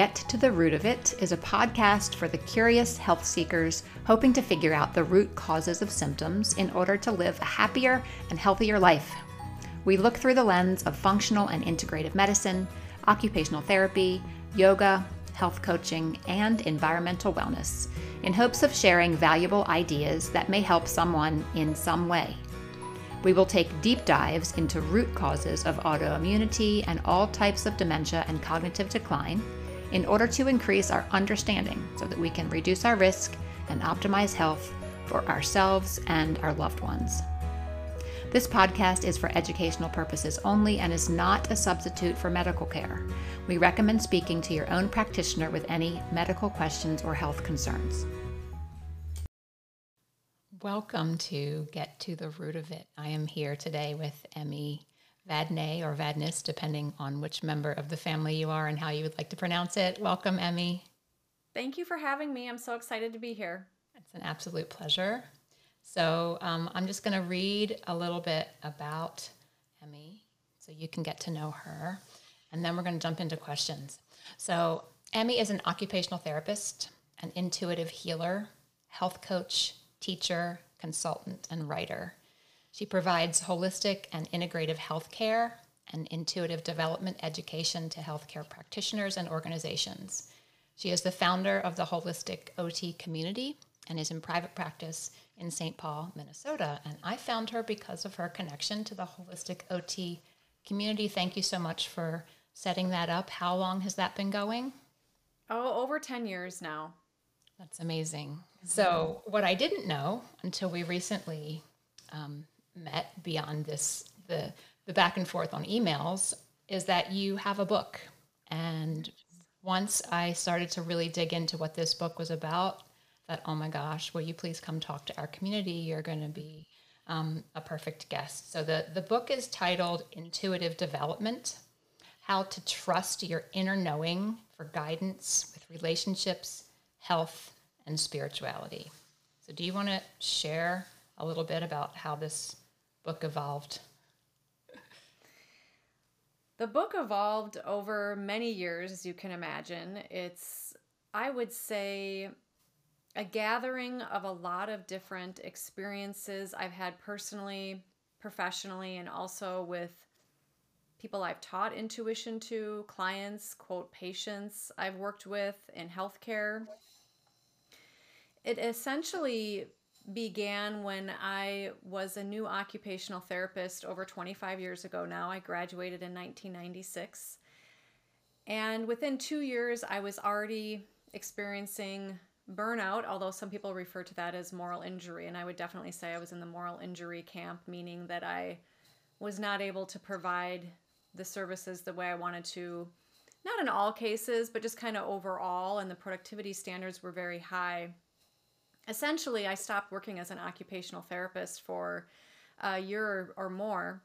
Get to the Root of It is a podcast for the curious health seekers hoping to figure out the root causes of symptoms in order to live a happier and healthier life. We look through the lens of functional and integrative medicine, occupational therapy, yoga, health coaching, and environmental wellness in hopes of sharing valuable ideas that may help someone in some way. We will take deep dives into root causes of autoimmunity and all types of dementia and cognitive decline in order to increase our understanding so that we can reduce our risk and optimize health for ourselves and our loved ones. This podcast is for educational purposes only and is not a substitute for medical care. We recommend speaking to your own practitioner with any medical questions or health concerns. Welcome to Get to the Root of It. I am here today with Emmy Vadnais or Vadnis, depending on which member of the family you are and how you would like to pronounce it. Welcome, Emmy. Thank you for having me. I'm so excited to be here. It's an absolute pleasure. So, um, I'm just going to read a little bit about Emmy so you can get to know her. And then we're going to jump into questions. So, Emmy is an occupational therapist, an intuitive healer, health coach, teacher, consultant, and writer. She provides holistic and integrative healthcare and intuitive development education to healthcare practitioners and organizations. She is the founder of the Holistic OT community and is in private practice in St. Paul, Minnesota. And I found her because of her connection to the Holistic OT community. Thank you so much for setting that up. How long has that been going? Oh, over 10 years now. That's amazing. So, what I didn't know until we recently um, met beyond this the the back and forth on emails is that you have a book and once I started to really dig into what this book was about, that oh my gosh, will you please come talk to our community? You're going to be um, a perfect guest. So the the book is titled Intuitive Development: How to Trust Your Inner Knowing for Guidance with Relationships, Health, and Spirituality. So do you want to share a little bit about how this book evolved? The book evolved over many years, as you can imagine. It's, I would say, a gathering of a lot of different experiences I've had personally, professionally, and also with people I've taught intuition to, clients, quote, patients I've worked with in healthcare. It essentially began when I was a new occupational therapist over 25 years ago now. I graduated in 1996. And within two years, I was already experiencing burnout, although some people refer to that as moral injury. And I would definitely say I was in the moral injury camp, meaning that I was not able to provide the services the way I wanted to. Not in all cases, but just kind of overall, and the productivity standards were very high essentially, I stopped working as an occupational therapist for a year or, more.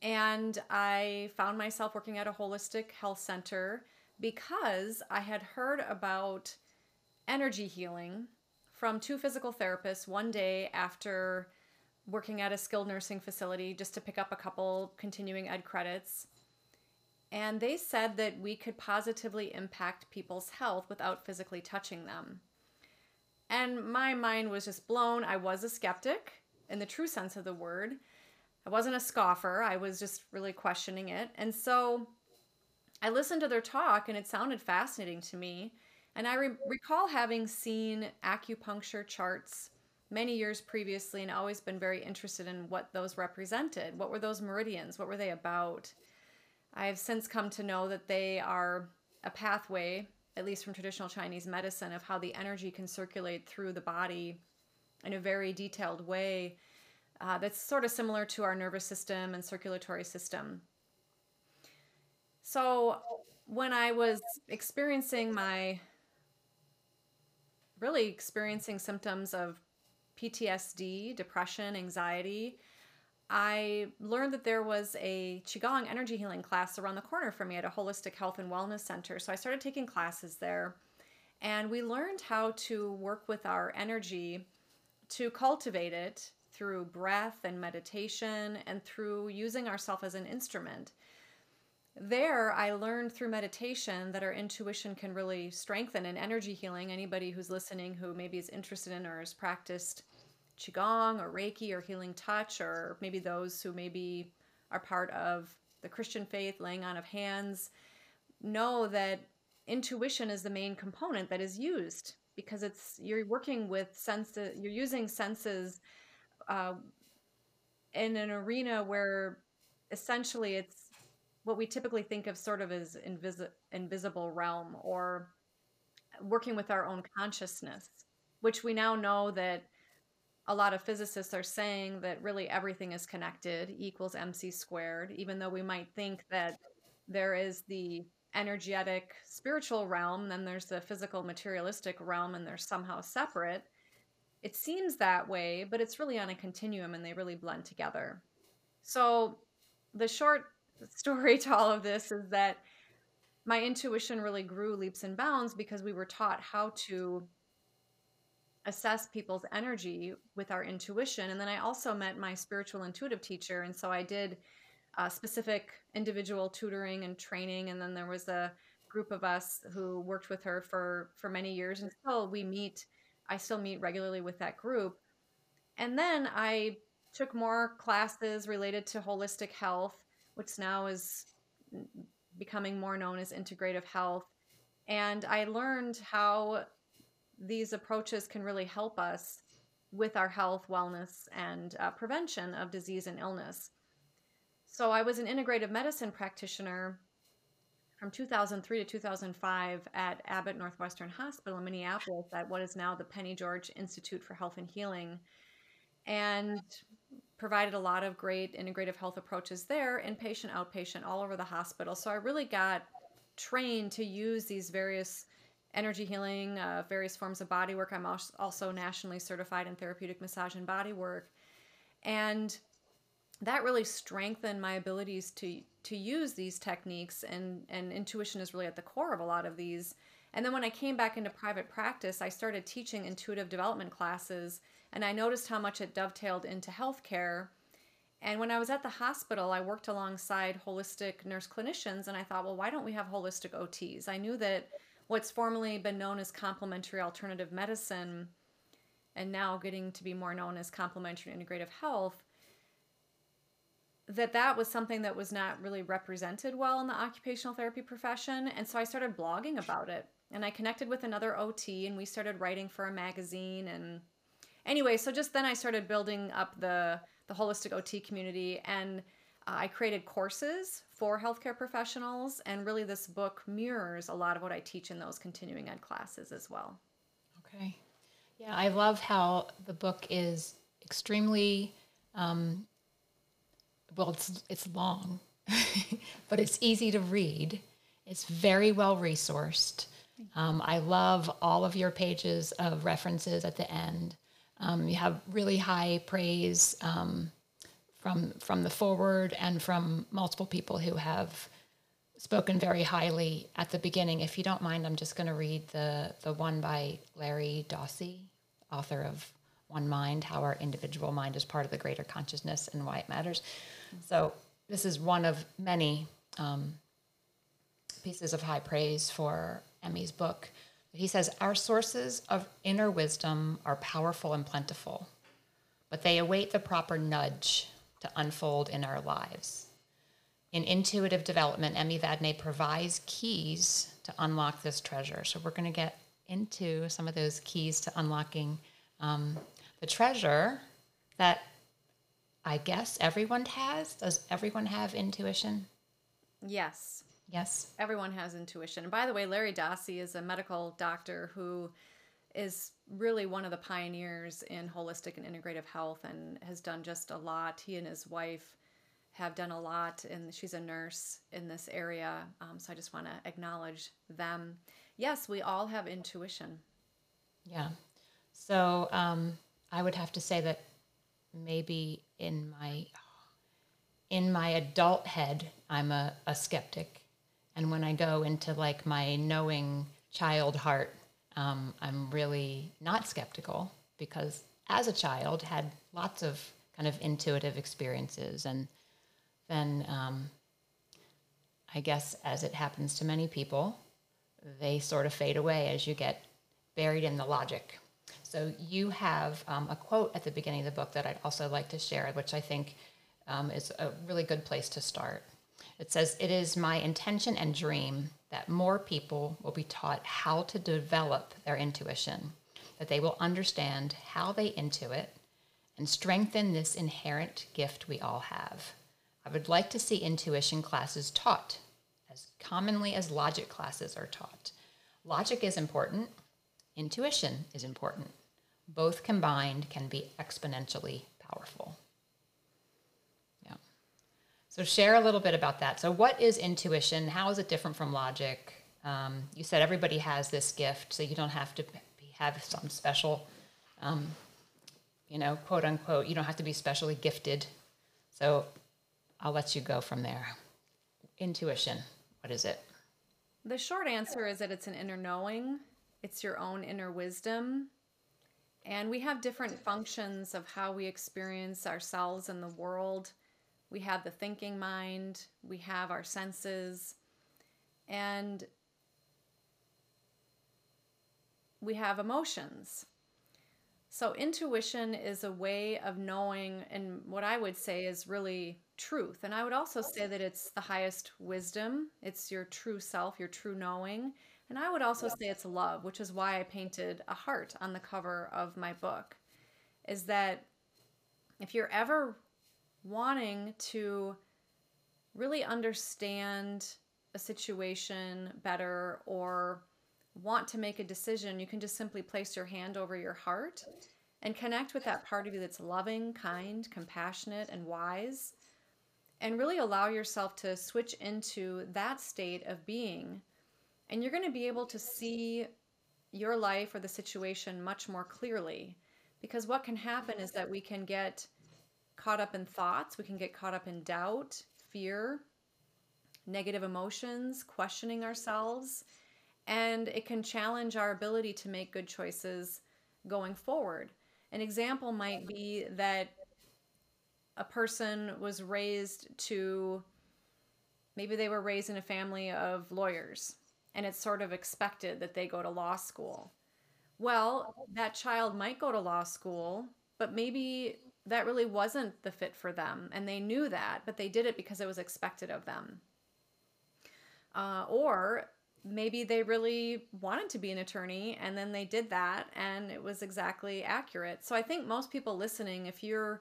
And I found myself working at a holistic health center because I had heard about energy healing from two physical therapists one day after working at a skilled nursing facility just to pick up a couple continuing ed credits. And they said that we could positively impact people's health without physically touching them. And my mind was just blown. I was a skeptic in the true sense of the word. I wasn't a scoffer. I was just really questioning it. And so I listened to their talk and it sounded fascinating to me. And I re- recall having seen acupuncture charts many years previously and always been very interested in what those represented. What were those meridians? What were they about? I have since come to know that they are a pathway at least from traditional Chinese medicine, of how the energy can circulate through the body in a very detailed way uh, that's sort of similar to our nervous system and circulatory system. So, when I was experiencing my really experiencing symptoms of PTSD, depression, anxiety, I learned that there was a Qigong energy healing class around the corner from me at a holistic health and wellness center. So I started taking classes there. And we learned how to work with our energy to cultivate it through breath and meditation and through using ourselves as an instrument. there I learned through meditation that our intuition can really strengthen in energy healing. Anybody who's listening who maybe is interested in or has practiced Qigong or Reiki or healing touch, or maybe those who maybe are part of the Christian faith, laying on of hands, know that intuition is the main component that is used because it's you're working with senses, you're using senses uh, in an arena where essentially it's what we typically think of sort of as invisi- invisible realm or working with our own consciousness, which we now know that a lot of physicists are saying that really everything is connected, equals mc squared, even though we might think that there is the energetic spiritual realm, then there's the physical materialistic realm, and they're somehow separate. It seems that way, but it's really on a continuum and they really blend together. So, the short story to all of this is that my intuition really grew leaps and bounds because we were taught how to assess people's energy with our intuition. And then I also met my spiritual intuitive teacher. And so I did uh, specific individual tutoring and training. And then there was a group of us who worked with her for, for many years. And still we meet, I still meet regularly with that group. And then I took more classes related to holistic health, which now is becoming more known as integrative health. And I learned how these approaches can really help us with our health, wellness, and uh, prevention of disease and illness. So I was an integrative medicine practitioner from 2003 to 2005 at Abbott Northwestern Hospital in Minneapolis at what is now the Penny George Institute for Health and Healing, and provided a lot of great integrative health approaches there, inpatient, outpatient, all over the hospital. So I really got trained to use these various energy healing, uh, various forms of body work. I'm also nationally certified in therapeutic massage and body work. And that really strengthened my abilities to to use these techniques and and intuition is really at the core of a lot of these and then when i came back into private practice i started teaching intuitive development classes and i noticed how much it dovetailed into healthcare and when i was at the hospital i worked alongside holistic nurse clinicians and i thought well why don't we have holistic ots i knew that what's formerly been known as complementary alternative medicine and now getting to be more known as complementary integrative health that that was something that was not really represented well in the occupational therapy profession. And so i started blogging about it. And i connected with another ot and we started writing for a magazine. And anyway so just then i started building up the the holistic ot community. And i created courses for healthcare professionals and really this book mirrors a lot of what i teach in those continuing ed classes as well okay yeah i love how the book is extremely um, well, it's it's long, but it's easy to read. It's very well resourced. Um, I love all of your pages of references at the end. Um, you have really high praise um, from from the forward and from multiple people who have spoken very highly at the beginning. If you don't mind, I'm just going to read the the one by Larry Dossey, author of One Mind: How Our Individual Mind is Part of the Greater Consciousness and Why It Matters. So this is one of many um, pieces of high praise for Emmy's book. He says, Our sources of inner wisdom are powerful and plentiful, but they await the proper nudge to unfold in our lives. In intuitive development, Emmy Vadnais provides keys to unlock this treasure. So we're going to get into some of those keys to unlocking um, the treasure that I guess everyone has. Does everyone have intuition? Yes. Yes. Everyone has intuition. And by the way, Larry Dossey is a medical doctor who is really one of the pioneers in holistic and integrative health and has done just a lot. He and his wife have done a lot, and she's a nurse in this area. Um, so I just want to acknowledge them. Yes, we all have intuition. Yeah. So um, I would have to say that maybe in my in my adult head i'm a, a skeptic and when i go into like my knowing child heart um, i'm really not skeptical because as a child had lots of kind of intuitive experiences and then um, I guess, as it happens to many people, they sort of fade away as you get buried in the logic. So you have um, a quote at the beginning of the book that I'd also like to share, which I think um, is a really good place to start. It says, It is my intention and dream that more people will be taught how to develop their intuition, that they will understand how they intuit and strengthen this inherent gift we all have. I would like to see intuition classes taught as commonly as logic classes are taught. Logic is important, intuition is important. Both combined can be exponentially powerful. So, share a little bit about that. So, what is intuition? How is it different from logic? Um, you said everybody has this gift, so you don't have to have some special, um, you know, quote unquote, you don't have to be specially gifted. So, I'll let you go from there. Intuition, what is it? The short answer is that it's an inner knowing, it's your own inner wisdom. And we have different functions of how we experience ourselves in the world. We have the thinking mind, we have our senses, and we have emotions. So, intuition is a way of knowing, and what I would say is really truth. And I would also say that it's the highest wisdom, it's your true self, your true knowing. And I would also say it's love, which is why I painted a heart on the cover of my book. Is that if you're ever wanting to really understand a situation better or want to make a decision, you can just simply place your hand over your heart and connect with that part of you that's loving, kind, compassionate, and wise. And really allow yourself to switch into that state of being. And you're going to be able to see your life or the situation much more clearly. Because what can happen is that we can get caught up in thoughts, we can get caught up in doubt, fear, negative emotions, questioning ourselves and it can challenge our ability to make good choices going forward. An example might be that a person was raised to maybe they were raised in a family of lawyers and it's sort of expected that they go to law school. Well, that child might go to law school, but maybe that really wasn't the fit for them and they knew that, but they did it because it was expected of them. Uh, or maybe they really wanted to be an attorney and then they did that and it was exactly accurate. So I think most people listening, if you're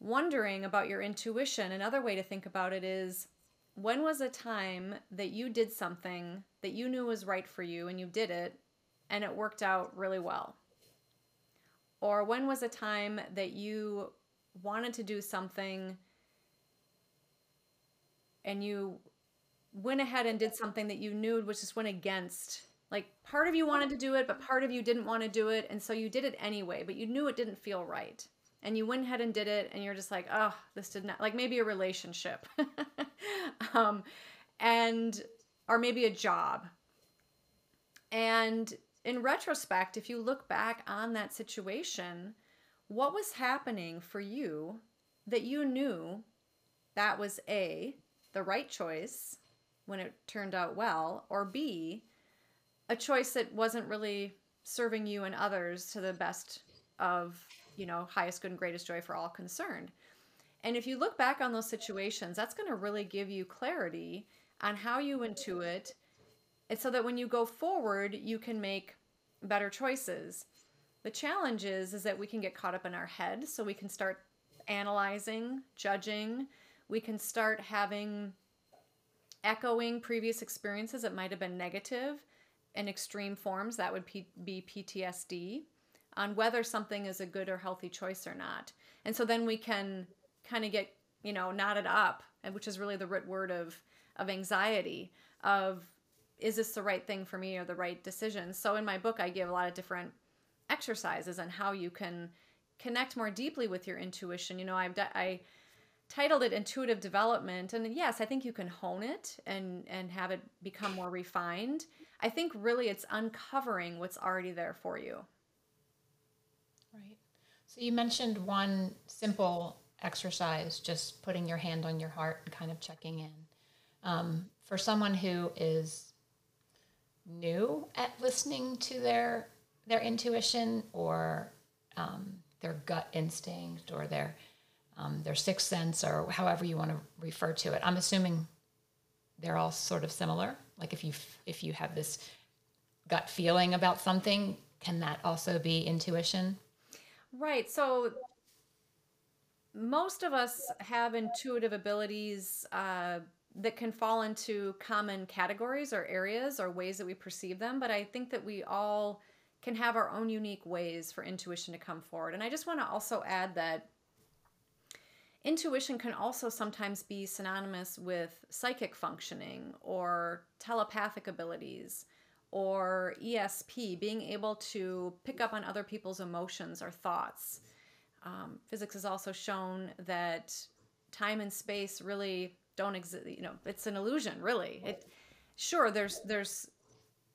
wondering about your intuition, another way to think about it is when was a time that you did something that you knew was right for you and you did it and it worked out really well? Or when was a time that you wanted to do something and you went ahead and did something that you knew was just went against like part of you wanted to do it but part of you didn't want to do it and so you did it anyway but you knew it didn't feel right. And you went ahead and did it and you're just like oh this did not like maybe a relationship. Um, and or maybe a job. And in retrospect if you look back on that situation what was happening for you that you knew that was a the right choice when it turned out well, or B, a choice that wasn't really serving you and others to the best of, you know, highest good and greatest joy for all concerned. And if you look back on those situations, that's going to really give you clarity on how you intuit and so that when you go forward, you can make better choices. The challenge is is that we can get caught up in our head, so we can start analyzing, judging, we can start having echoing previous experiences that might have been negative in extreme forms, that would be PTSD, on whether something is a good or healthy choice or not. And so then we can kind of get, you know, knotted up, which is really the root word of, of anxiety, of is this the right thing for me or the right decision? So in my book, I give a lot of different exercises on how you can connect more deeply with your intuition. You know, I've, I, titled it intuitive development and yes i think you can hone it and and have it become more refined i think really it's uncovering what's already there for you right so you mentioned one simple exercise just putting your hand on your heart and kind of checking in Um, for someone who is new at listening to their their intuition or um, their gut instinct or their um, their sixth sense or however you want to refer to it. I'm assuming they're all sort of similar. Like if you if you have this gut feeling about something, can that also be intuition? Right. So most of us have intuitive abilities uh, that can fall into common categories or areas or ways that we perceive them. But I think that we all can have our own unique ways for intuition to come forward. And I just want to also add that intuition can also sometimes be synonymous with psychic functioning or telepathic abilities or ESP, being able to pick up on other people's emotions or thoughts. Um, physics has also shown that time and space really don't exist. You know, it's an illusion, really. It sure there's there's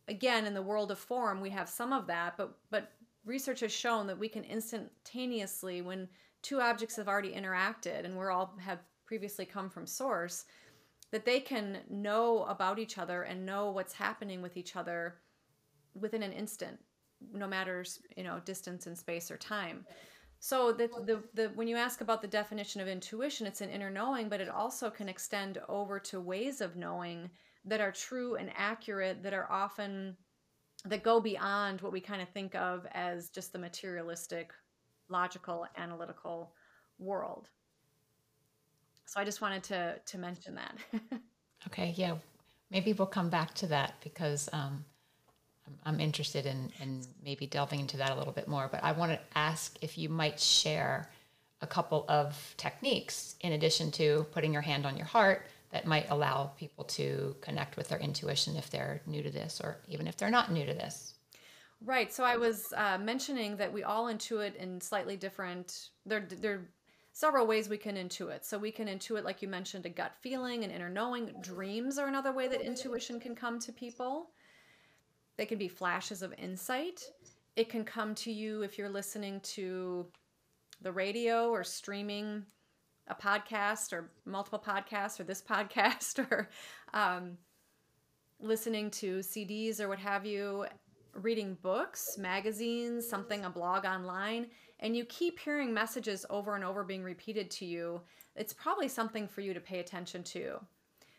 again in the world of form we have some of that, but but research has shown that we can instantaneously when two objects have already interacted and we're all have previously come from source that they can know about each other and know what's happening with each other within an instant no matter you know distance and space or time so the, the, the when you ask about the definition of intuition it's an inner knowing but it also can extend over to ways of knowing that are true and accurate that are often that go beyond what we kind of think of as just the materialistic logical analytical world so I just wanted to to mention that. okay, yeah, maybe we'll come back to that because um, I'm, interested in in maybe delving into that a little bit more. But I want to ask if you might share a couple of techniques in addition to putting your hand on your heart that might allow people to connect with their intuition if they're new to this or even if they're not new to this. Right. So I was uh, mentioning that we all intuit in slightly different. They're they're several ways we can intuit. So we can intuit, like you mentioned, a gut feeling, an inner knowing. Dreams are another way that intuition can come to people. They can be flashes of insight. It can come to you if you're listening to the radio or streaming a podcast or multiple podcasts or this podcast or um, listening to CDs or what have you, reading books, magazines, something, a blog online and you keep hearing messages over and over being repeated to you, it's probably something for you to pay attention to.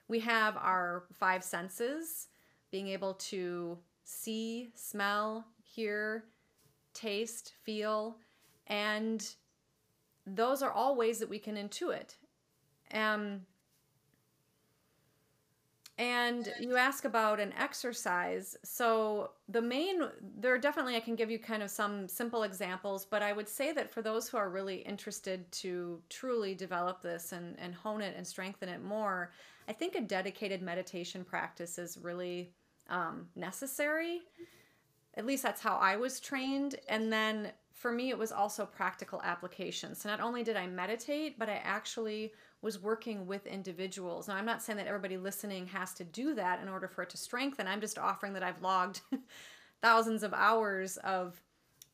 We have our five senses, being able to see, smell, hear, taste, feel, and those are all ways that we can intuit. Um, and you ask about an exercise. So, the main, there are definitely, I can give you kind of some simple examples, but I would say that for those who are really interested to truly develop this and, and hone it and strengthen it more, I think a dedicated meditation practice is really um, necessary. At least that's how I was trained. And then for me, it was also practical application. So, not only did I meditate, but I actually was working with individuals. Now, I'm not saying that everybody listening has to do that in order for it to strengthen. I'm just offering that I've logged thousands of hours of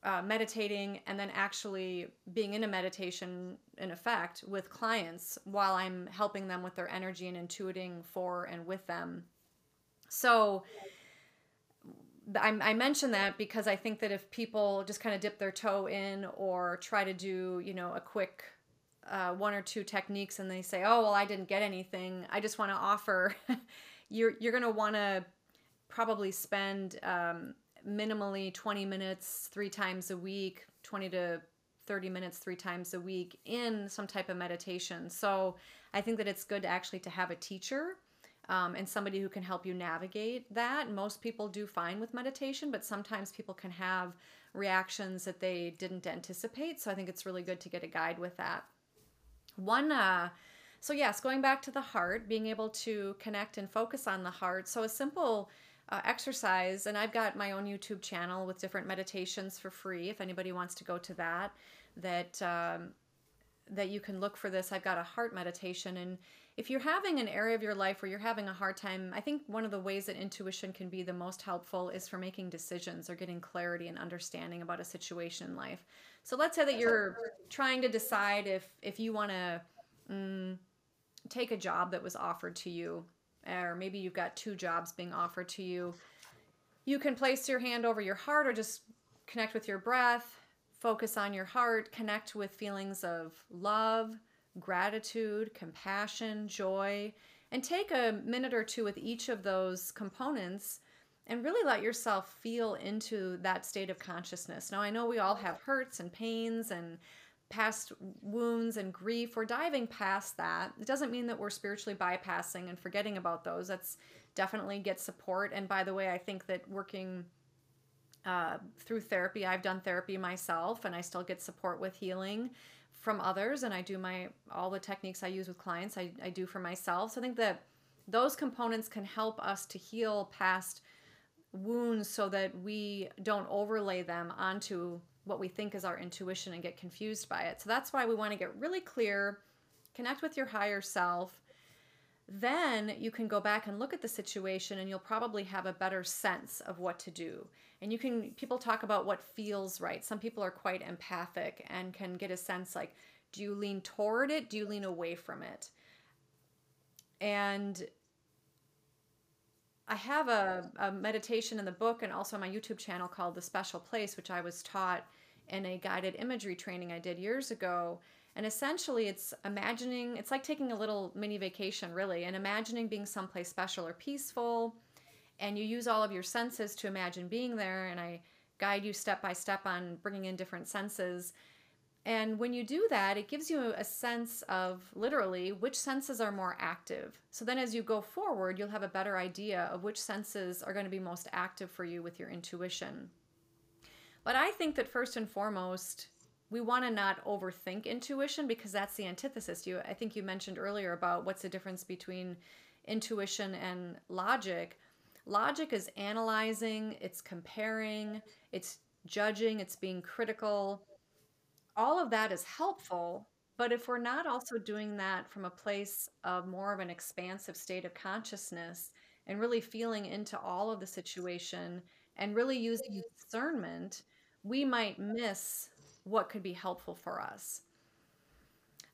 uh, meditating and then actually being in a meditation in effect with clients while I'm helping them with their energy and intuiting for and with them. So, I, I mention that because I think that if people just kind of dip their toe in or try to do, you know, a quick uh, one or two techniques and they say, "Oh, well, I didn't get anything. I just want to offer." you're you're gonna want to probably spend um, minimally 20 minutes three times a week, 20 to 30 minutes three times a week in some type of meditation. So I think that it's good actually to have a teacher. Um, and somebody who can help you navigate that. Most people do fine with meditation, but sometimes people can have reactions that they didn't anticipate. So I think it's really good to get a guide with that. One, uh, so yes, going back to the heart, being able to connect and focus on the heart. So a simple uh, exercise, and I've got my own YouTube channel with different meditations for free. If anybody wants to go to that, that um, that you can look for this. I've got a heart meditation, and if you're having an area of your life where you're having a hard time, I think one of the ways that intuition can be the most helpful is for making decisions or getting clarity and understanding about a situation in life. So let's say that you're trying to decide if if you want to mm, take a job that was offered to you or maybe you've got two jobs being offered to you, you can place your hand over your heart or just connect with your breath, focus on your heart, connect with feelings of love, gratitude, compassion, joy, and take a minute or two with each of those components and really let yourself feel into that state of consciousness. Now, I know we all have hurts and pains and past wounds and grief. We're diving past that. It doesn't mean that we're spiritually bypassing and forgetting about those. That's definitely get support. And by the way, I think that working uh, through therapy, I've done therapy myself and I still get support with healing from others. And I do my, all the techniques I use with clients, I, I do for myself. So I think that those components can help us to heal past wounds so that we don't overlay them onto what we think is our intuition and get confused by it. So that's why we want to get really clear, connect with your higher self. Then you can go back and look at the situation and you'll probably have a better sense of what to do. And you can, people talk about what feels right. Some people are quite empathic and can get a sense like, do you lean toward it? Do you lean away from it? And I have a, a meditation in the book and also on my YouTube channel called The Special Place, which I was taught in a guided imagery training I did years ago. And essentially, it's imagining, it's like taking a little mini vacation, really, and imagining being someplace special or peaceful. And you use all of your senses to imagine being there. And I guide you step by step on bringing in different senses. And when you do that, it gives you a sense of literally which senses are more active. So then as you go forward, you'll have a better idea of which senses are going to be most active for you with your intuition. But I think that first and foremost, we want to not overthink intuition because that's the antithesis. You I think you mentioned earlier about what's the difference between intuition and logic. Logic is analyzing, it's comparing, it's judging, it's being critical all of that is helpful. But if we're not also doing that from a place of more of an expansive state of consciousness and really feeling into all of the situation and really using discernment, we might miss what could be helpful for us.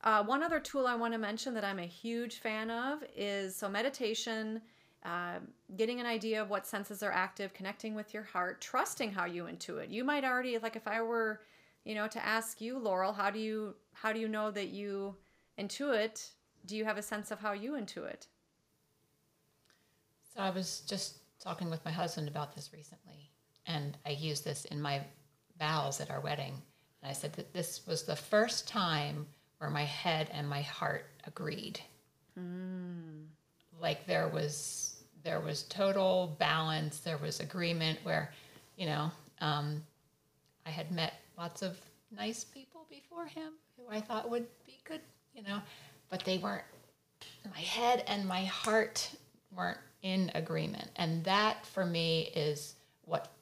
Uh, one other tool I want to mention that I'm a huge fan of is so meditation, uh, getting an idea of what senses are active, connecting with your heart, trusting how you intuit. You might already, like if I were you know, to ask you, Laurel, how do you how do you know that you intuit? Do you have a sense of how you intuit? So I was just talking with my husband about this recently, and I used this in my vows at our wedding. And I said that this was the first time where my head and my heart agreed. Mm. Like there was there was total balance. There was agreement where, you know, um, I had met lots of nice people before him who I thought would be good, you know, but they weren't, my head and my heart weren't in agreement. And that for me is what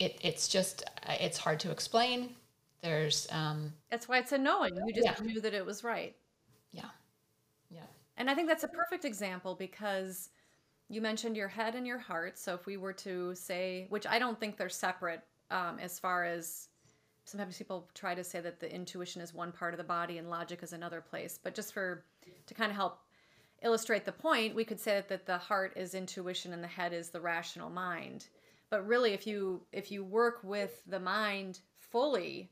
it, it's just, it's hard to explain. There's, um, that's why it's a knowing. You just yeah. knew that it was right. Yeah. Yeah. And I think that's a perfect example because you mentioned your head and your heart. So if we were to say, which I don't think they're separate um, as far as sometimes people try to say that the intuition is one part of the body and logic is another place but just for to kind of help illustrate the point we could say that, that the heart is intuition and the head is the rational mind but really if you if you work with the mind fully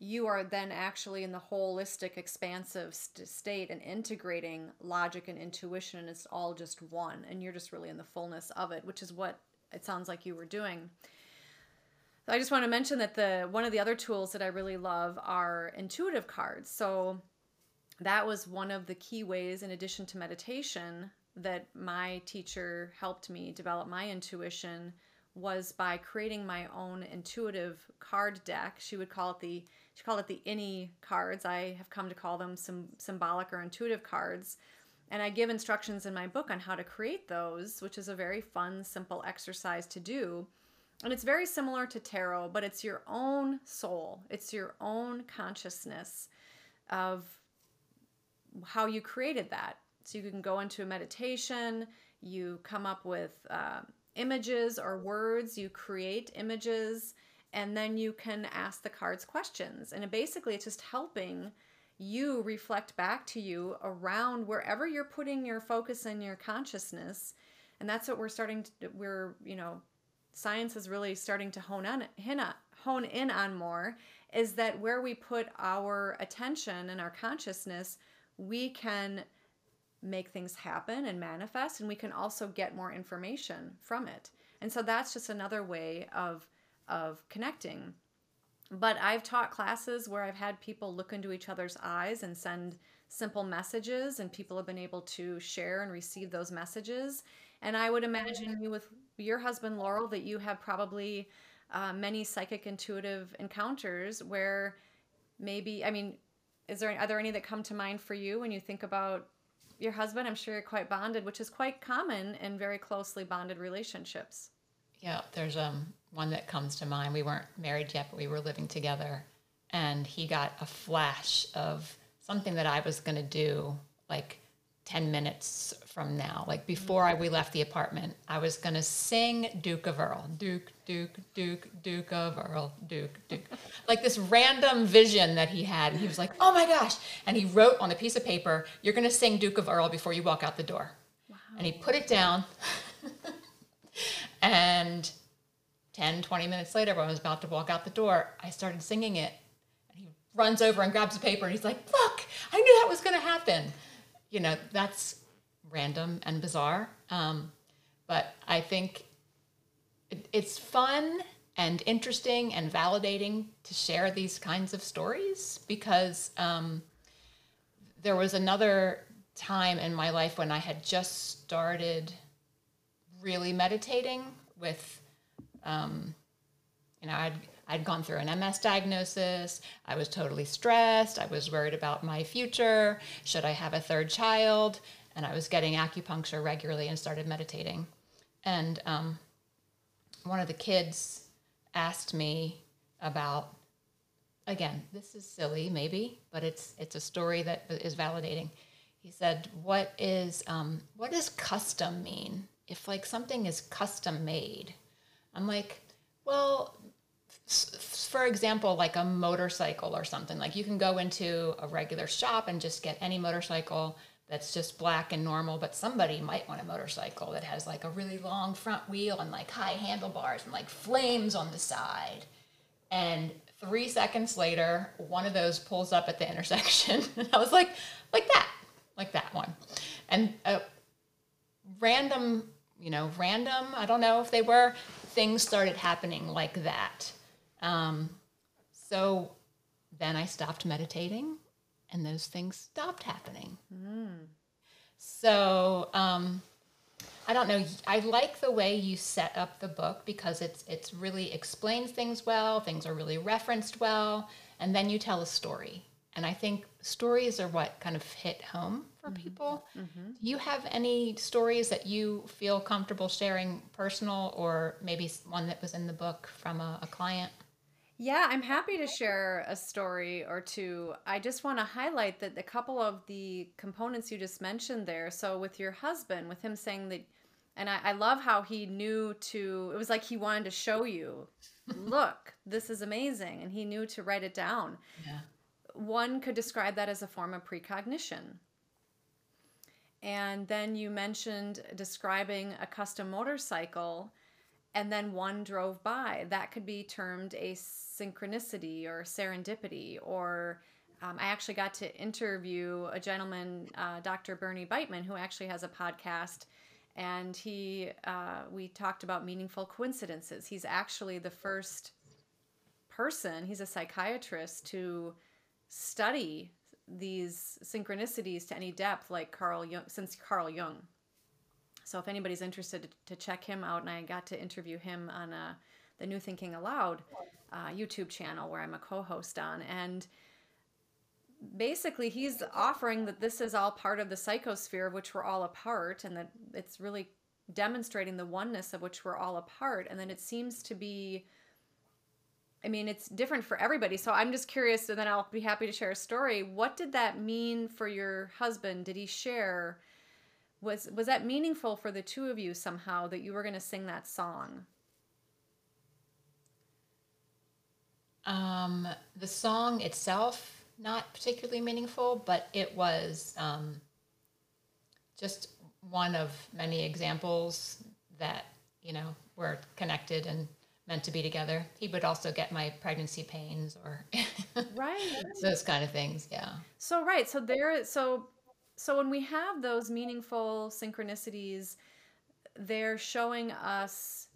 you are then actually in the holistic expansive st- state and integrating logic and intuition and it's all just one and you're just really in the fullness of it which is what it sounds like you were doing I just want to mention that the one of the other tools that I really love are intuitive cards. So that was one of the key ways in addition to meditation that my teacher helped me develop my intuition was by creating my own intuitive card deck. She would call it the she called it the INI cards. I have come to call them some symbolic or intuitive cards. And I give instructions in my book on how to create those, which is a very fun, simple exercise to do. And it's very similar to tarot, but it's your own soul, it's your own consciousness of how you created that. So you can go into a meditation, you come up with uh, images or words, you create images, and then you can ask the cards questions. And basically, it's just helping you reflect back to you around wherever you're putting your focus and your consciousness. And that's what we're starting to, we're, you know, science is really starting to hone on, hone in on more is that where we put our attention and our consciousness, we can make things happen and manifest, and we can also get more information from it. And so that's just another way of of connecting. But I've taught classes where I've had people look into each other's eyes and send simple messages, and people have been able to share and receive those messages. And I would imagine you with your husband Laurel that you have probably uh, many psychic intuitive encounters where maybe I mean, is there are there any that come to mind for you when you think about your husband? I'm sure you're quite bonded, which is quite common in very closely bonded relationships. Yeah, there's um one that comes to mind. We weren't married yet, but we were living together, and he got a flash of something that I was going to do like 10 minutes from now. Like before I, we left the apartment, I was going to sing Duke of Earl. Duke, Duke, Duke, Duke of Earl, Duke, Duke. like this random vision that he had. And He was like, oh my gosh. And he wrote on a piece of paper, you're going to sing Duke of Earl before you walk out the door. Wow. And he put it down. and 10, 20 minutes later, when I was about to walk out the door, I started singing it. And he runs over and grabs the paper and he's like, look, I knew that was going to happen you know, that's random and bizarre. Um, but I think it, it's fun and interesting and validating to share these kinds of stories because um, there was another time in my life when I had just started really meditating with, um, you know, I'd I'd gone through an MS diagnosis. I was totally stressed. I was worried about my future. Should I have a third child? And I was getting acupuncture regularly and started meditating. And um, one of the kids asked me about again this is silly maybe but it's it's a story that is validating he said what is um, what does custom mean if like something is custom made i'm like well for example, like a motorcycle or something, like you can go into a regular shop and just get any motorcycle that's just black and normal, but somebody might want a motorcycle that has like a really long front wheel and like high handlebars and like flames on the side. And three seconds later, one of those pulls up at the intersection. and I was like, like that, like that one. And a random, you know, random, I don't know if they were, things started happening like that um, so then I stopped meditating and those things stopped happening. Mm. So um, I don't know. I like the way you set up the book because it's it's really explains things well. Things are really referenced well, and then you tell a story. And I think stories are what kind of hit home for mm-hmm. people. Mm-hmm. Do you have any stories that you feel comfortable sharing, personal, or maybe one that was in the book from a, a client? Yeah, I'm happy to share a story or two. I just want to highlight that a couple of the components you just mentioned there. So, with your husband, with him saying that, and I, I love how he knew to, it was like he wanted to show you, look, this is amazing. And he knew to write it down. Yeah. One could describe that as a form of precognition. And then you mentioned describing a custom motorcycle and then one drove by. That could be termed a synchronicity or serendipity. Or um, I actually got to interview a gentleman, uh, Dr. Bernie Beitman, who actually has a podcast. And he, uh, we talked about meaningful coincidences. He's actually the first person, he's a psychiatrist, to study these synchronicities to any depth, like Carl Jung, since Carl Jung. So if anybody's interested to, check him out, and I got to interview him on uh, the New Thinking Allowed uh, YouTube channel where I'm a co-host on, and basically he's offering that this is all part of the psychosphere of which we're all a part, and that it's really demonstrating the oneness of which we're all a part, and then it seems to be. I mean, it's different for everybody. So I'm just curious, and then I'll be happy to share a story. What did that mean for your husband? Did he share? Was was that meaningful for the two of you somehow that you were going to sing that song um, the song itself not particularly meaningful, but it was um, just one of many examples that, you know, were connected and meant to be together. He would also get my pregnancy pains or right those kind of things. Yeah. So right, so there so so when we have those meaningful synchronicities, they're showing us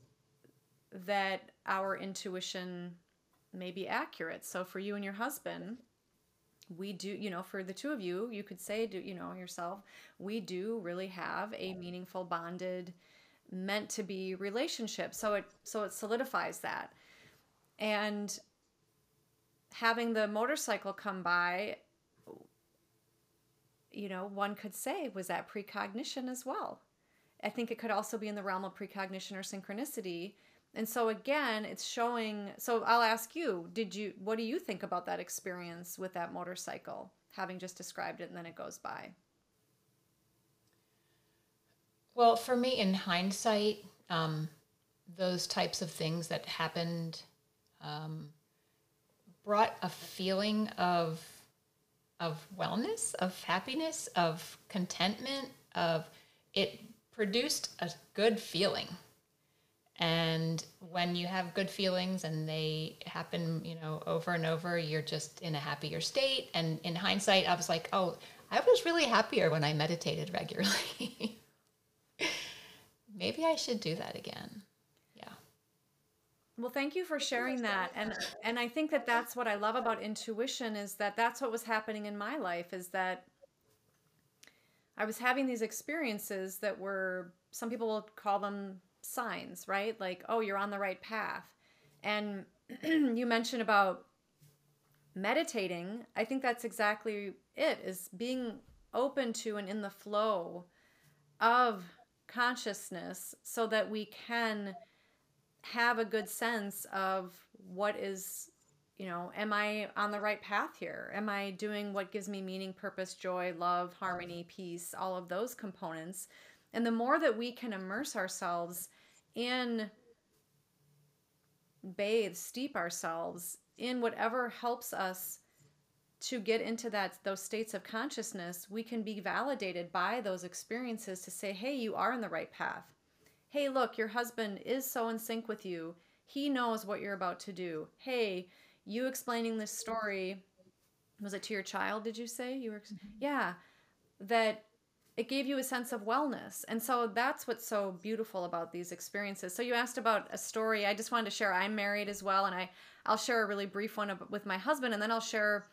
that our intuition may be accurate. So for you and your husband, we do, you know, for the two of you, you could say, do you know yourself, we do really have a meaningful bonded meant to be relationship. So it so it solidifies that. And having the motorcycle come by you know, one could say was that precognition as well. I think it could also be in the realm of precognition or synchronicity. And so again, it's showing so I'll ask you, did you what do you think about that experience with that motorcycle, having just described it and then it goes by? Well, for me in hindsight, um, those types of things that happened um, brought a feeling of of wellness, of happiness, of contentment, of it produced a good feeling. And when you have good feelings and they happen, you know, over and over, you're just in a happier state. And in hindsight, I was like, oh, I was really happier when I meditated regularly. Maybe I should do that again. Well, thank you for sharing that. And and I think that that's what I love about intuition is that that's what was happening in my life is that I was having these experiences that were some people will call them signs, right? Like, oh, you're on the right path. And you mentioned about meditating. I think that's exactly it is being open to and in the flow of consciousness so that we can have a good sense of what is you know am i on the right path here? Am i doing what gives me meaning purpose joy love harmony peace all of those components? And the more that we can immerse ourselves in bathe steep ourselves in whatever helps us to get into that those states of consciousness we can be validated by those experiences to say hey you are on the right path hey, look, your husband is so in sync with you. He knows what you're about to do. Hey, you explaining this story, was it to your child, did you say? You were, mm-hmm. yeah, that it gave you a sense of wellness. And so that's what's so beautiful about these experiences. So you asked about a story. I just wanted to share I'm married as well and I I'll share a really brief one with my husband and then I'll share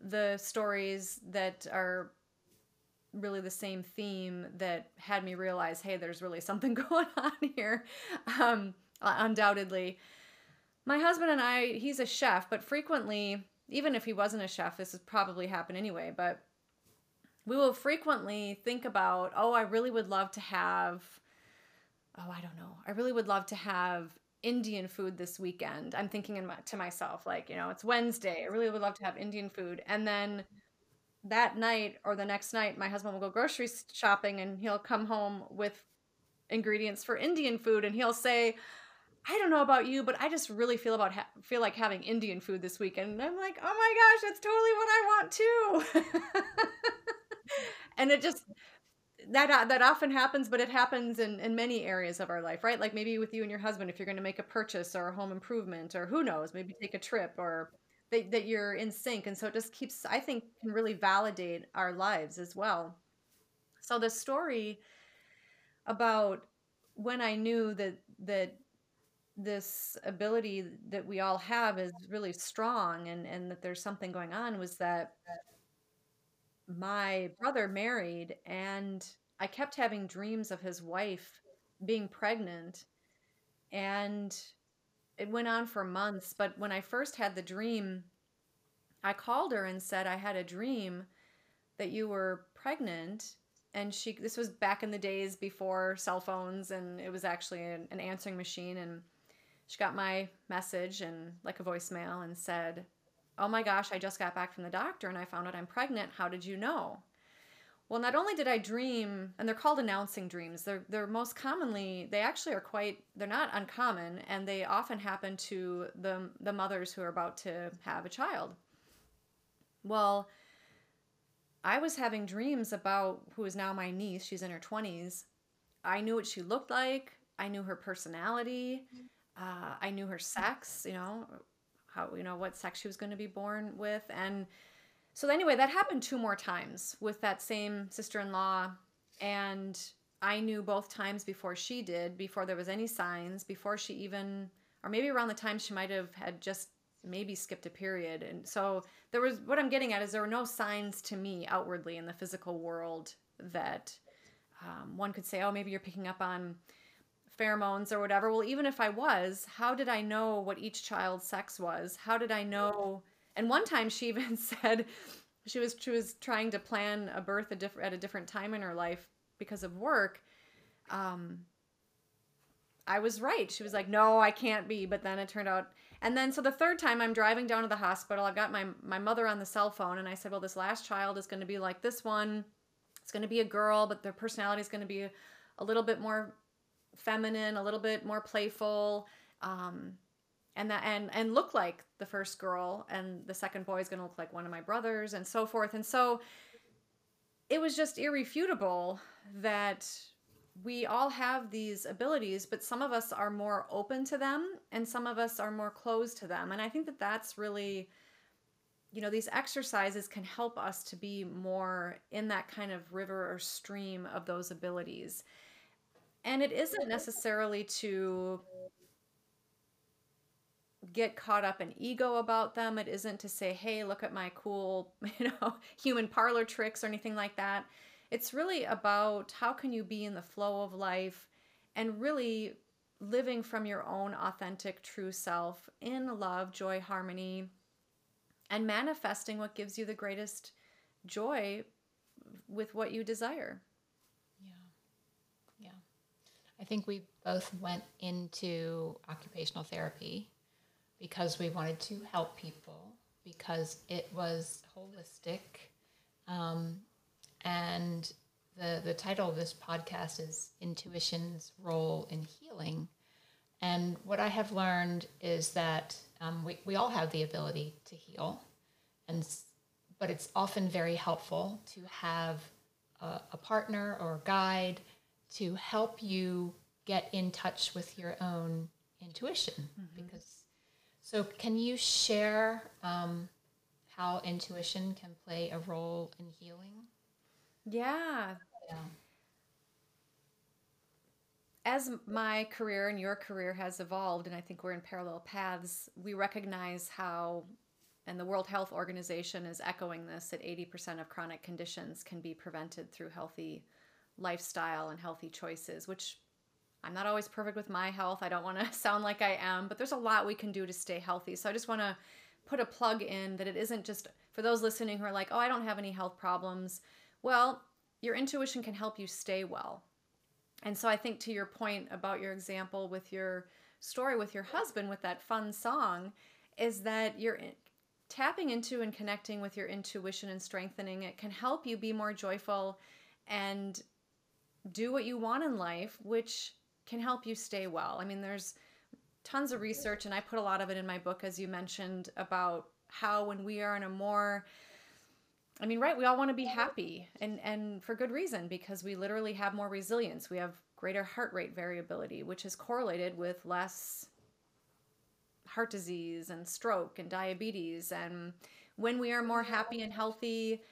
the stories that are really the same theme that had me realize, hey, there's really something going on here. Um, undoubtedly. My husband and I, he's a chef, but frequently, even if he wasn't a chef, this has probably happen anyway, but we will frequently think about, oh, I really would love to have, oh, I don't know, I really would love to have Indian food this weekend. I'm thinking my, to myself, like, you know, it's Wednesday. I really would love to have Indian food. And then that night or the next night, my husband will go grocery shopping and he'll come home with ingredients for Indian food and he'll say, I don't know about you, but I just really feel about ha- feel like having Indian food this weekend. And I'm like, oh my gosh, that's totally what I want too. and it just that uh, that often happens, but it happens in in many areas of our life, right? Like maybe with you and your husband, if you're going to make a purchase or a home improvement, or who knows, maybe take a trip or that, that you're in sync and so it just keeps i think can really validate our lives as well. So the story about when i knew that that this ability that we all have is really strong and and that there's something going on was that my brother married and i kept having dreams of his wife being pregnant and it went on for months, but when I first had the dream, I called her and said I had a dream that you were pregnant and she this was back in the days before cell phones and it was actually an, an answering machine and she got my message and like a voicemail and said, "Oh my gosh, I just got back from the doctor and I found out I'm pregnant. How did you know?" Well, not only did I dream, and they're called announcing dreams. They're they're most commonly they actually are quite they're not uncommon, and they often happen to the the mothers who are about to have a child. Well, I was having dreams about who is now my niece. She's in her 20s. I knew what she looked like. I knew her personality. Uh, I knew her sex, you know, how, you know, what sex she was going to be born with. And so, anyway, that happened two more times with that same sister in law. And I knew both times before she did, before there was any signs, before she even, or maybe around the time she might have had just maybe skipped a period. And so there was, what I'm getting at is there were no signs to me outwardly in the physical world that um, one could say, oh, maybe you're picking up on pheromones or whatever. Well, even if I was, how did I know what each child's sex was? How did I know? And one time she even said she was she was trying to plan a birth a diff- at a different time in her life because of work, um, I was right. She was like, "No, I can't be." But then it turned out, and then so the third time I'm driving down to the hospital. I've got my my mother on the cell phone, and I said, "Well, this last child is going to be like this one. It's going to be a girl, but their personality is going to be a, little bit more feminine, a little bit more playful." Um, and that and and look like the first girl and the second boy is going to look like one of my brothers and so forth and so it was just irrefutable that we all have these abilities, but some of us are more open to them and some of us are more closed to them. And I think that that's really, you know, these exercises can help us to be more in that kind of river or stream of those abilities. And it isn't necessarily to get caught up in ego about them. It isn't to say, hey, look at my cool, you know, human parlor tricks or anything like that. It's really about how can you be in the flow of life and really living from your own authentic, true self in love, joy, harmony, and manifesting what gives you the greatest joy with what you desire. Yeah. Yeah. I think we both went into occupational therapy because we wanted to help people, because it was holistic. Um, and the, the title of this podcast is Intuition's Role in Healing. And what I have learned is that um, we, we all have the ability to heal, and, but it's often very helpful to have a, a partner or a guide to help you get in touch with your own intuition. Mm-hmm. Because so, can you share um, how intuition can play a role in healing? Yeah. Yeah. As my career and your career has evolved, and I think we're in parallel paths, we recognize how, and the World Health Organization is echoing this, that 80% of chronic conditions can be prevented through healthy lifestyle and healthy choices, which I'm not always perfect with my health. I don't want to sound like I am, but there's a lot we can do to stay healthy. So I just want to put a plug in that it isn't just for those listening who are like, oh, I don't have any health problems. Well, your intuition can help you stay well. And so I think to your point about your example with your story with your husband with that fun song is that you're tapping into and connecting with your intuition and strengthening it can help you be more joyful and do what you want in life, which can help you stay well. I mean, there's tons of research, and I put a lot of it in my book, as you mentioned, about how when we are in a more I mean, right, we all want to be happy and and for good reason because we literally have more resilience. We have greater heart rate variability, which is correlated with less heart disease and stroke and diabetes and when we are more happy and healthy,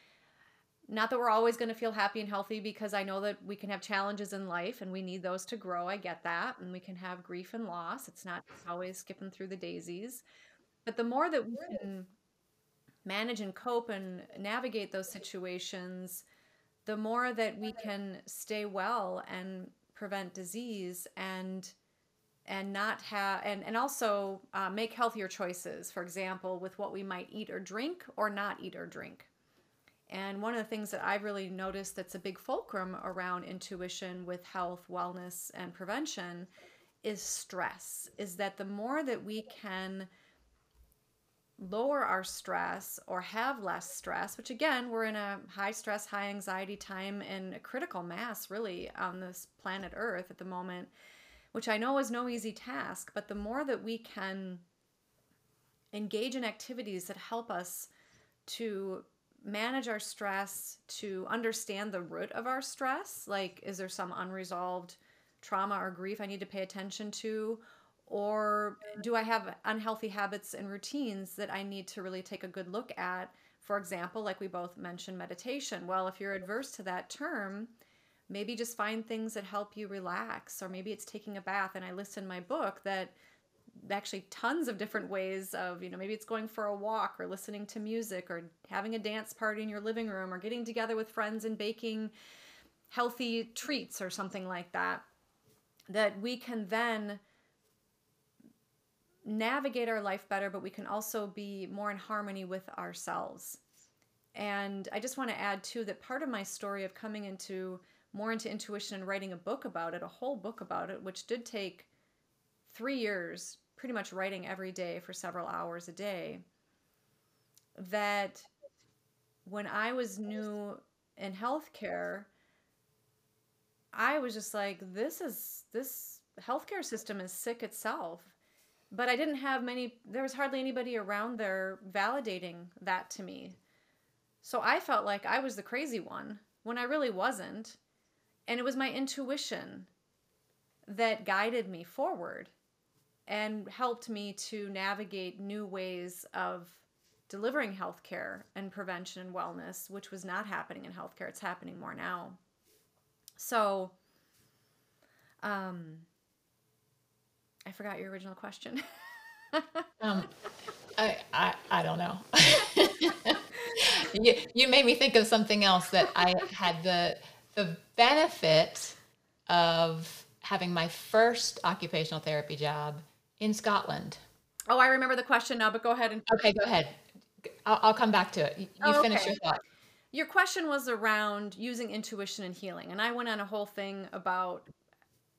not that we're always going to feel happy and healthy because I know that we can have challenges in life and we need those to grow. I get that. And we can have grief and loss. It's not always skipping through the daisies. But the more that we can manage and cope and navigate those situations, the more that we can stay well and prevent disease and and not have and, and also uh, make healthier choices for example with what we might eat or drink or not eat or drink and one of the things that i've really noticed that's a big fulcrum around intuition with health wellness and prevention is stress is that the more that we can lower our stress or have less stress, which again, we're in a high stress, high anxiety time and a critical mass really on this planet Earth at the moment, which I know is no easy task, but the more that we can engage in activities that help us to manage our stress, to understand the root of our stress. Like, is there some unresolved trauma or grief I need to pay attention to? Or do I have unhealthy habits and routines that I need to really take a good look at? For example, like we both mentioned, meditation. Well, if you're adverse to that term, maybe just find things that help you relax, or maybe it's taking a bath. And I list in my book that actually tons of different ways of you know maybe it's going for a walk or listening to music or having a dance party in your living room or getting together with friends and baking healthy treats or something like that that we can then navigate our life better but we can also be more in harmony with ourselves. And i just want to add too that part of my story of coming into more into intuition and writing a book about it a whole book about it which did take three years pretty much writing every day for several hours a day that when I was new in healthcare, I was just like, this is this healthcare system is sick itself. But I didn't have many, there was hardly anybody around there validating that to me. So I felt like I was the crazy one when I really wasn't. And it was my intuition that guided me forward and helped me to navigate new ways of delivering healthcare and prevention and wellness, which was not happening in healthcare. It's happening more now. So, um, I forgot your original question. um, I, I, I don't know. you, you made me think of something else that I had the the benefit of having my first occupational therapy job in Scotland. Oh, I remember the question now, but go ahead and. Okay, go ahead. I'll, I'll come back to it. You, you oh, finish your thought. Your question was around using intuition and healing, and I went on a whole thing about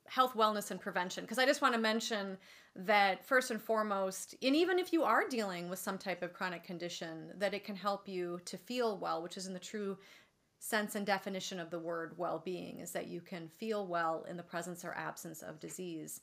health, wellness, and prevention because I just want to mention that first and foremost, and even if you are dealing with some type of chronic condition, that it can help you to feel well, which is in the true sense and definition of the word well being, is that you can feel well in the presence or absence of disease.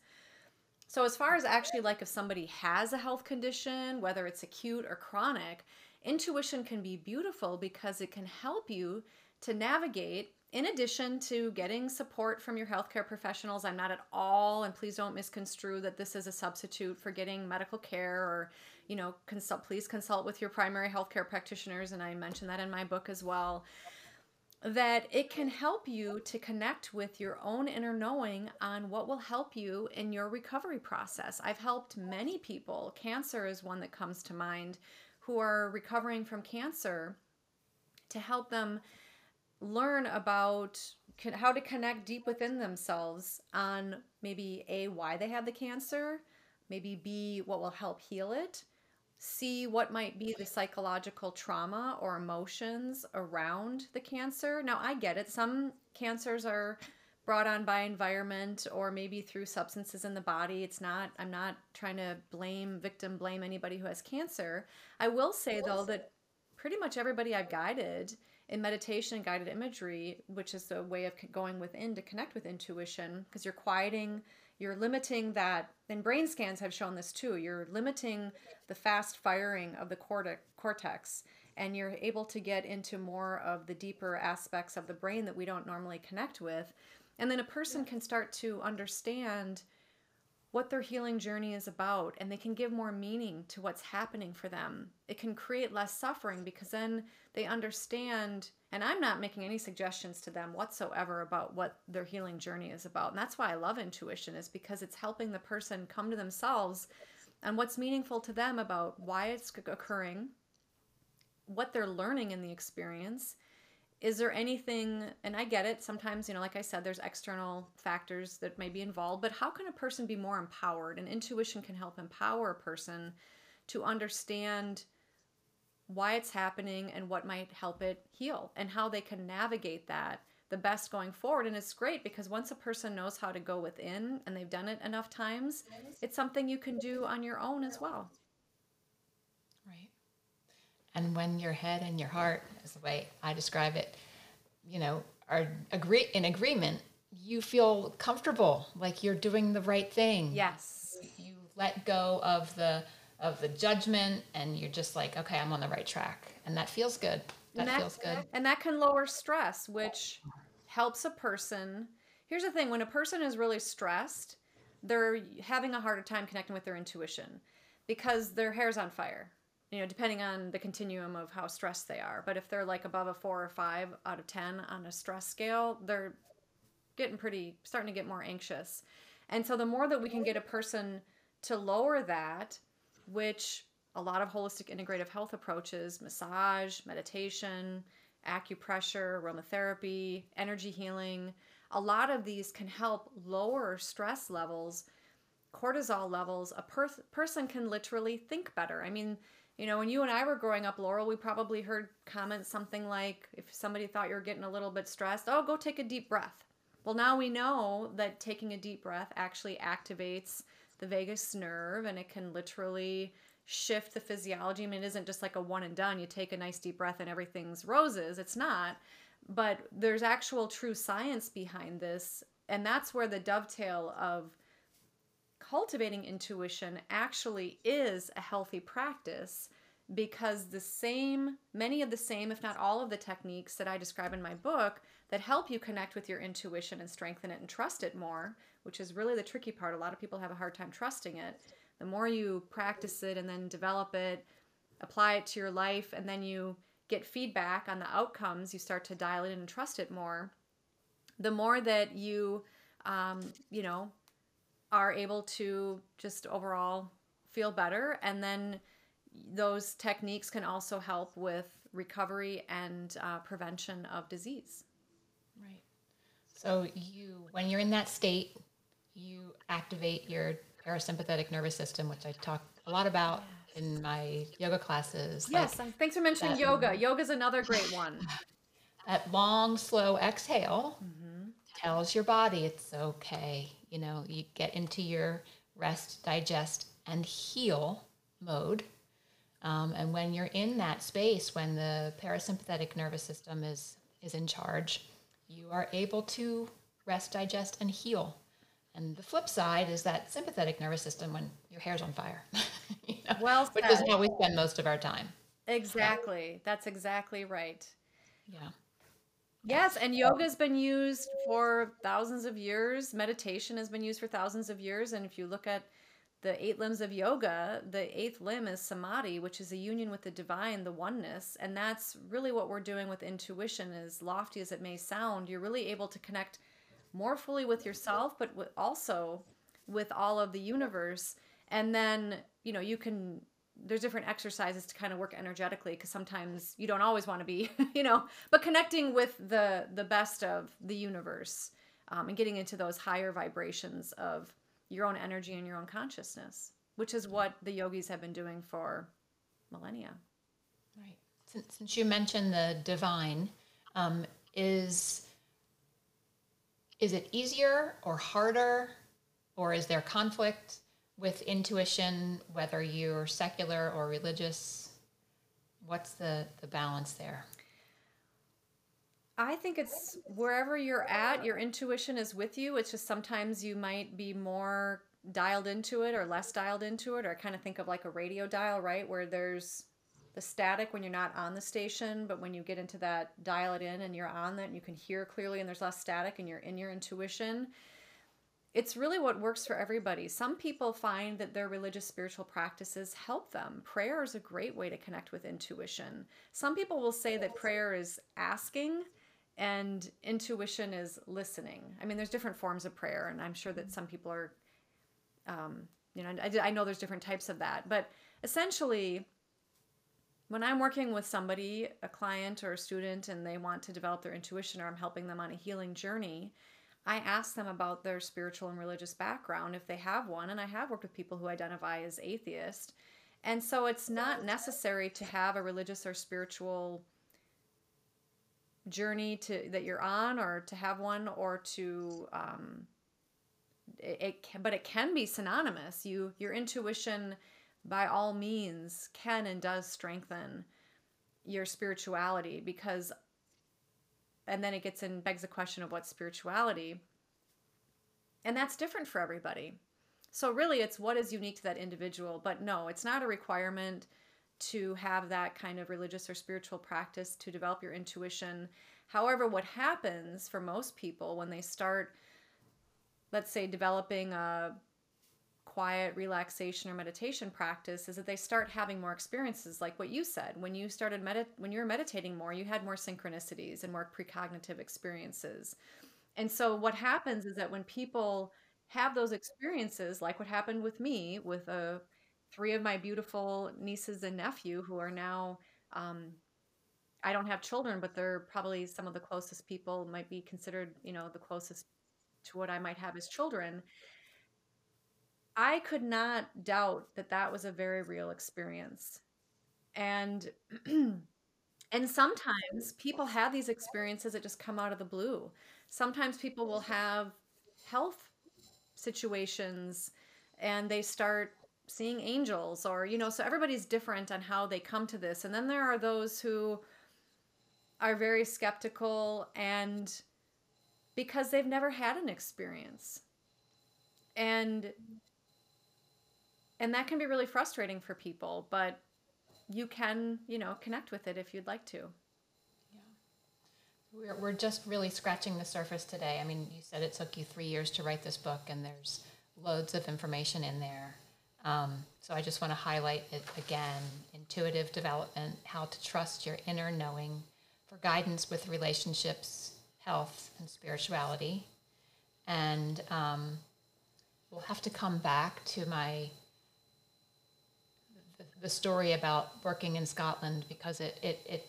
So, as far as actually like if somebody has a health condition, whether it's acute or chronic, intuition can be beautiful because it can help you to navigate. In addition to getting support from your healthcare professionals, I'm not at all, and please don't misconstrue that this is a substitute for getting medical care or, you know, consult. Please consult with your primary healthcare practitioners, and I mentioned that in my book as well that it can help you to connect with your own inner knowing on what will help you in your recovery process. I've helped many people, cancer is one that comes to mind, who are recovering from cancer to help them learn about how to connect deep within themselves on maybe A, why they had the cancer, maybe B, what will help heal it see what might be the psychological trauma or emotions around the cancer. Now, I get it. Some cancers are brought on by environment or maybe through substances in the body. It's not, I'm not trying to blame, victim blame anybody who has cancer. I will say, though, that pretty much everybody I've guided in meditation and guided imagery, which is a way of going within to connect with intuition, because you're quieting you're limiting that and brain scans have shown this too you're limiting the fast firing of the cortex and you're able to get into more of the deeper aspects of the brain that we don't normally connect with. And then a person can start to understand what their healing journey is about and they can give more meaning to what's happening for them. It can create less suffering because then they understand and I'm not making any suggestions to them whatsoever about what their healing journey is about. And that's why I love intuition is because it's helping the person come to themselves and what's meaningful to them about why it's occurring, what they're learning in the experience, is there anything and i get it sometimes you know like i said there's external factors that may be involved but how can a person be more empowered? And intuition can help empower a person to understand why it's happening and what might help it heal and how they can navigate that the best going forward. And it's great because once a person knows how to go within and they've done it enough times it's something you can do on your own as well and when your head and your heart is the way I describe it, you know, are agree in agreement, you feel comfortable, like you're doing the right thing. Yes. You let go of the of the judgment and you're just like okay i'm on the right track. And that feels good. That, that feels good. and that can lower stress which helps a person. Here's the thing when a person is really stressed they're having a harder time connecting with their intuition because their hair's on fire you know depending on the continuum of how stressed they are but if they're like above a four or five out of ten on a stress scale they're getting pretty starting to get more anxious and so the more that we can get a person to lower that which a lot of holistic integrative health approaches massage, meditation, acupressure, aromatherapy, energy healing a lot of these can help lower stress levels, cortisol levels. A per- person can literally think better. I mean, you know, when you and I were growing up, Laurel, we probably heard comments something like if somebody thought you were getting a little bit stressed, oh, go take a deep breath. Well, now we know that taking a deep breath actually activates the vagus nerve and it can literally shift the physiology. I mean, it isn't just like a one and done. You take a nice deep breath and everything's roses. It's not. But there's actual true science behind this. And that's where the dovetail of cultivating intuition actually is a healthy practice because the same, many of the same, if not all of the techniques that I describe in my book that help you connect with your intuition and strengthen it and trust it more, which is really the tricky part. A lot of people have a hard time trusting it. The more you practice it and then develop it, apply it to your life, and then you get feedback on the outcomes, you start to dial it in and trust it more. The more that you, um, you know, are able to just overall feel better, and then those techniques can also help with recovery and uh, prevention of disease. Right. So you, when you're in that state, you activate your parasympathetic nervous system, which I talk a lot about in my yoga classes. Yes, like thanks for mentioning that, yoga. Yoga is another great one. That long, slow exhale mm-hmm. tells your body it's okay. You know, you get into your rest, digest, and heal mode. Um, and when you're in that space, when the parasympathetic nervous system is is in charge, you are able to rest, digest, and heal and the flip side is that sympathetic nervous system when your hair's on fire. you know, well, which is how we spend most of our time. Exactly. That's exactly right. Yeah. Yes, and yoga has been used for thousands of years. Meditation has been used for thousands of years. And if you look at the eight limbs of yoga, the eighth limb is samadhi, which is a union with the divine, the oneness. And that's really what we're doing with intuition, as lofty as it may sound. You're really able to connect more fully with yourself, but also with all of the universe. And then, you know, you can there's different exercises to kind of work energetically because sometimes you don't always want to be you know? But connecting with the the best of the universe um, and getting into those higher vibrations of your own energy and your own consciousness which is what the yogis have been doing for millennia. Right. Since, since you mentioned the divine um, is is it easier or harder or is there conflict with intuition whether you're secular or religious what's the the balance there? I think it's wherever you're at your intuition is with you. It's just sometimes you might be more dialed into it or less dialed into it or I kind of think of like a radio dial right? Where there's the static when you're not on the station, but when you get into that dial it in and you're on that and you can hear clearly and there's less static and you're in your intuition. It's really what works for everybody. Some people find that their religious spiritual practices help them. Prayer is a great way to connect with intuition. Some people will say that prayer is asking and intuition is listening. I mean, there's different forms of prayer, and I'm sure that some people are, um, you know, I, I know there's different types of that, but essentially, when I'm working with somebody, a client or a student, and they want to develop their intuition or I'm helping them on a healing journey, I ask them about their spiritual and religious background if they have one. And I have worked with people who identify as atheist. And so it's not necessary to have a religious or spiritual journey to that you're on or to have one or to um, it, it can, but it can be synonymous you your intuition by all means can and does strengthen your spirituality because and then it gets and begs the question of what spirituality. And that's different for everybody. So really it's what is unique to that individual, but no, it's not a requirement to have that kind of religious or spiritual practice to develop your intuition. However, what happens for most people when they start let's say developing a quiet relaxation or meditation practice is that they start having more experiences like what you said. When you started medit when you were meditating more you had more synchronicities and more precognitive experiences. And so what happens is that when people have those experiences like what happened with me with uh, three of my beautiful nieces and nephew who are now um, i don't have children but they're probably some of the closest people might be considered you know the closest to what i might have as children I could not doubt that that was a very real experience. And and sometimes people have these experiences that just come out of the blue. Sometimes people will have health situations and they start seeing angels or you know so everybody's different on how they come to this and then there are those who are very skeptical and because they've never had an experience and and that can be really frustrating for people but you can you know connect with it if you'd like to. Yeah. We're, we're just really scratching the surface today. I mean you said it took you three years to write this book and there's loads of information in there. Um, so i just want to highlight it again intuitive development how to trust your inner knowing for guidance with relationships health and spirituality. And um, we'll have to come back to my the story about working in Scotland because it, it, it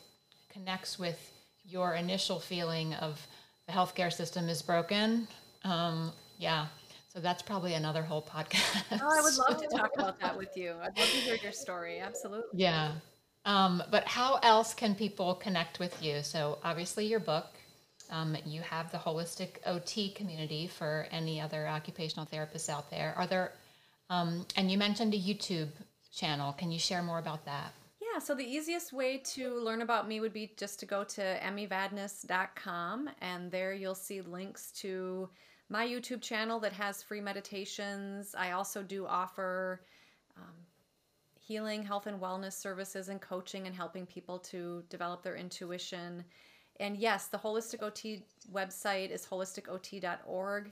connects with your initial feeling of the healthcare system is broken. Um, yeah. So that's probably another whole podcast. Oh, I would love to talk about that with you. I'd love to hear your story. Absolutely. Yeah. Um, but how else can people connect with you? So obviously your book, um, you have the holistic OT community for any other occupational therapists out there. Are there, um, and you mentioned a YouTube channel. Can you share more about that? Yeah, so the easiest way to learn about me would be just to go to emmyvadnais.com and there you'll see links to my YouTube channel that has free meditations. I also do offer um, healing, health, and wellness services and coaching and helping people to develop their intuition. And yes, the Holistic OT website is holisticot.org.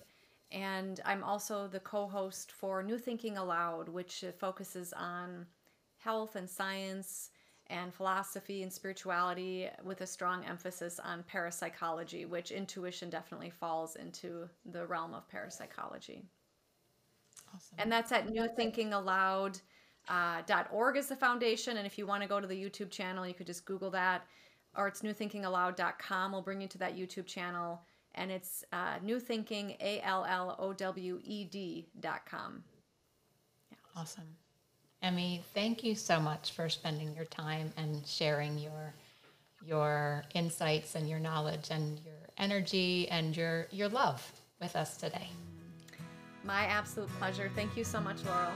And I'm also the co host for New Thinking Allowed, which focuses on health and science and philosophy and spirituality with a strong emphasis on parapsychology, which intuition definitely falls into the realm of parapsychology. Awesome. And that's at newthinkingallowed.org uh, is the foundation. And if you want to go to the YouTube channel, you could just Google that, or it's newthinkingallowed.com will bring you to that YouTube channel and it's uh, New Thinking, A L L O W E D dot com. Yeah. Awesome. Emmy, thank you so much for spending your time and sharing your your insights and your knowledge and your energy and your your love with us today. My absolute pleasure. Thank you so much, Laurel.